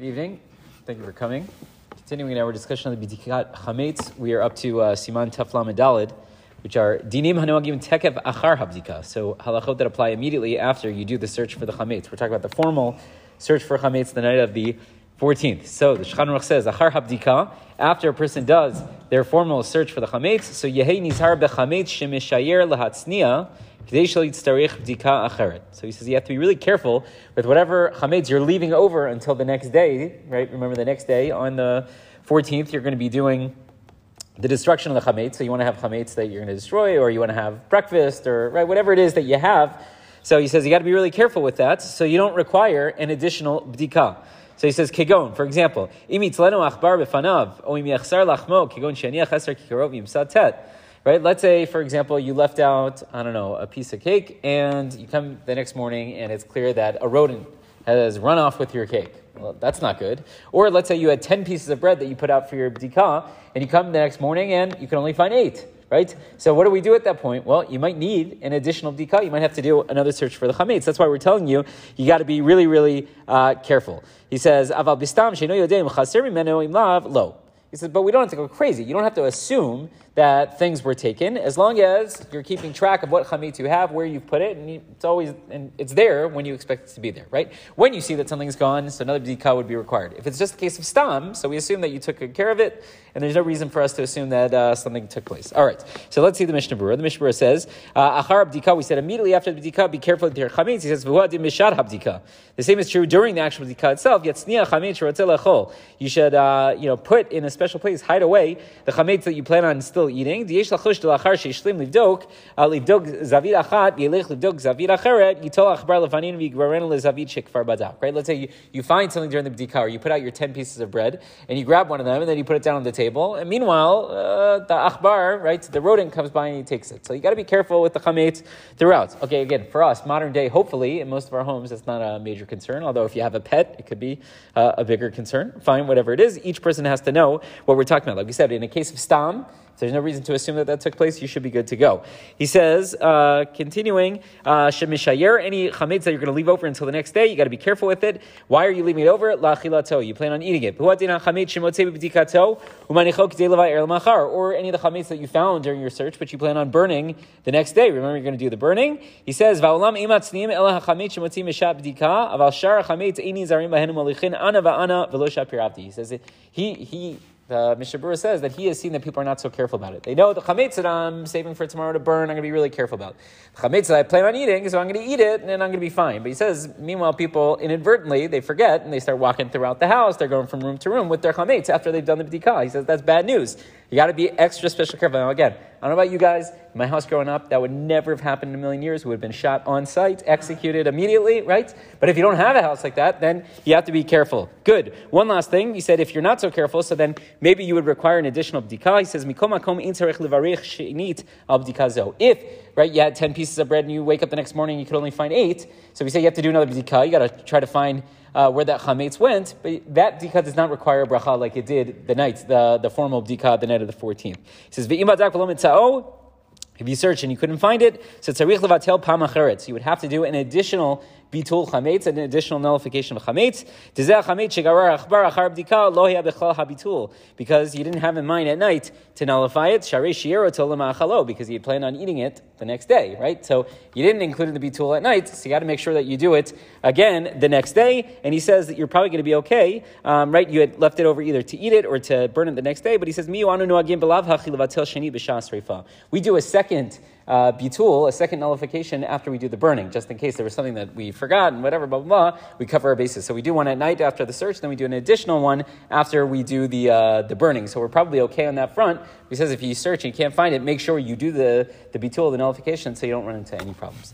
Good evening. Thank you for coming. Continuing our discussion on the B'dikat Chametz, we are up to uh, Siman Taflam Dalid, which are Dinim Hanoagim Tekev Achar Habdika. So halachot that apply immediately after you do the search for the Chametz. We're talking about the formal search for Chametz the night of the 14th. So the Shulchan Aruch says Achar Habdika, after a person does their formal search for the Chametz, so Yehei Nizhar Bechametz Shemishayer Lahatznia, so he says you have to be really careful with whatever chametz you're leaving over until the next day, right? Remember the next day on the 14th, you're going to be doing the destruction of the chametz. So you want to have chametz that you're going to destroy, or you want to have breakfast, or right, whatever it is that you have. So he says you got to be really careful with that, so you don't require an additional bdika. So he says, kegon, for example, imi tlenu achbar befanav, o im lachmo, kegon sheniach eser kikarov yimsat tet right? Let's say, for example, you left out, I don't know, a piece of cake, and you come the next morning and it's clear that a rodent has run off with your cake. Well, that's not good. Or let's say you had 10 pieces of bread that you put out for your bdika, and you come the next morning and you can only find eight, right? So what do we do at that point? Well, you might need an additional bdika. You might have to do another search for the chametz. That's why we're telling you, you got to be really, really uh, careful. He says, aval bistam sheino yodeiim chaserim menoim lav." lo. He says, but we don't have to go crazy. You don't have to assume that things were taken, as long as you're keeping track of what chametz you have, where you've put it, and it's always and it's there when you expect it to be there, right? When you see that something's gone, so another bdika would be required. If it's just a case of stam, so we assume that you took good care of it, and there's no reason for us to assume that uh, something took place. All right, so let's see the Mishnah Berurah. The Mishnah Berurah says, uh, "Achar bdika." We said immediately after the bdika, be careful with your chametz. He says, "V'huadim mishad habdika." The same is true during the actual bdika itself. Yet chametz You should, uh, you know, put in a special place, hide away the chametz that you plan on still eating. Right. Let's say you, you find something during the bdikah, or you put out your ten pieces of bread and you grab one of them and then you put it down on the table. And meanwhile, uh, the achbar, right, the rodent comes by and he takes it. So you got to be careful with the chametz throughout. Okay. Again, for us, modern day, hopefully, in most of our homes, that's not a major concern. Although if you have a pet, it could be uh, a bigger concern. Fine, whatever it is, each person has to know what we're talking about. Like we said, in a case of stam, there's no reason to assume that that took place. You should be good to go. He says, uh, continuing, uh, any chametz that you're going to leave over until the next day, you got to be careful with it. Why are you leaving it over? La chilato. You plan on eating it. Or any of the chametz that you found during your search, but you plan on burning the next day. Remember, you're going to do the burning. He says, He says, he, he, the Mishnah Berurah says that he has seen that people are not so careful about it. They know the chametz that I'm saving for tomorrow to burn, I'm going to be really careful about. The chametz that I plan on eating, so I'm going to eat it and I'm going to be fine. But he says, meanwhile, people inadvertently, they forget and they start walking throughout the house. They're going from room to room with their chametz after they've done the b'dikah. He says that's bad news. You got to be extra special careful. Now, again, I don't know about you guys. My house growing up, that would never have happened in a million years. We would have been shot on sight, executed immediately, right? But if you don't have a house like that, then you have to be careful. Good. One last thing. He said, if you're not so careful, so then maybe you would require an additional bdika. He says, If, right, you had 10 pieces of bread and you wake up the next morning, you could only find eight. So we say you have to do another bdika. You got to try to find uh, where that chametz went, but that bdika does not require a bracha like it did the night, the, the formal bdika the night of the 14th. He says, if you search and you couldn't find it, so tzarich levatel pam So you would have to do an additional bitul chametz, an additional nullification of chametz. Because you didn't have in mind at night to nullify it, because he had planned on eating it the next day, right? So you didn't include the bitul at night, so you got to make sure that you do it again the next day. And he says that you're probably going to be okay, um, right? You had left it over either to eat it or to burn it the next day, but he says, we do a second uh, bitul, a second nullification after we do the burning, just in case there was something that we forgot and whatever, blah, blah, blah, we cover our bases. So we do one at night after the search, then we do an additional one after we do the, uh, the burning. So we're probably okay on that front. He says if you search and you can't find it, make sure you do the, the bitul, the nullification, so you don't run into any problems.